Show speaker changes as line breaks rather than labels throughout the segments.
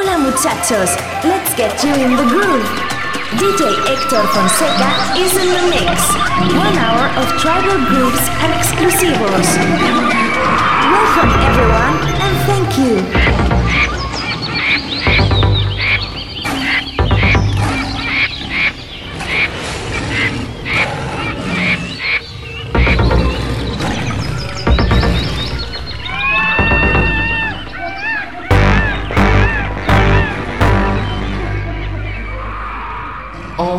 Hola muchachos, let's get you in the groove. DJ Hector Fonseca is in the mix. One hour of tribal grooves and exclusivos. Welcome everyone and thank you.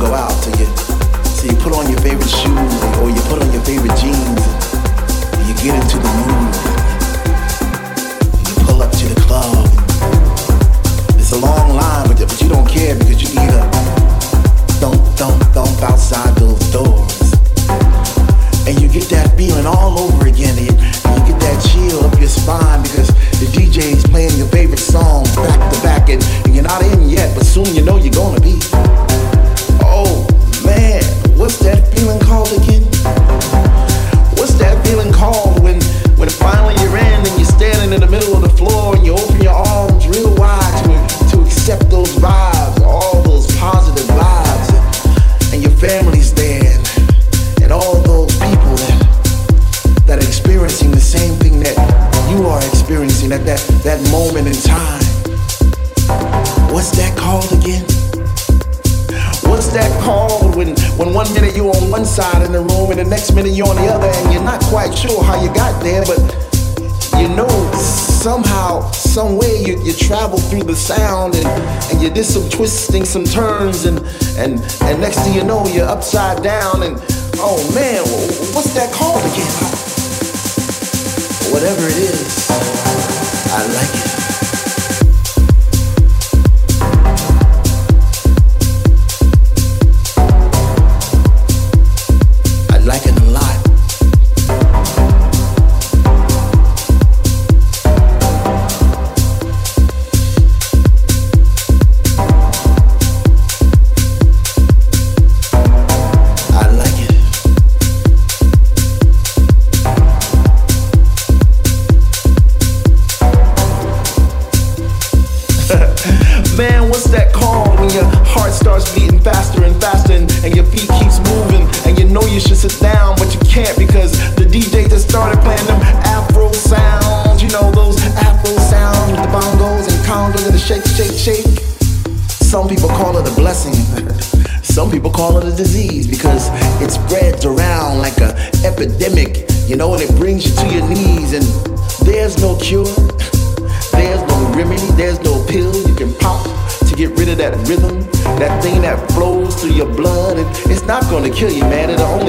go out, so you so you put on your favorite shoes or you put on your favorite jeans, and you get into the mood. twisting some turns and and and next thing you know you're upside down and oh man, what's that called again? Whatever it is. your blood. It's not gonna kill you, man. It'll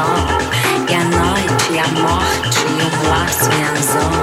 sol, e a noite, e a
morte,
e
o laço, e a zona.